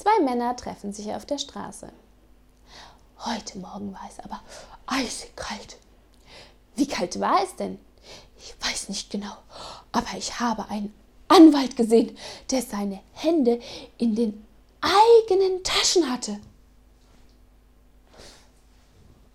Zwei Männer treffen sich auf der Straße. Heute Morgen war es aber eisig kalt. Wie kalt war es denn? Ich weiß nicht genau, aber ich habe einen Anwalt gesehen, der seine Hände in den eigenen Taschen hatte.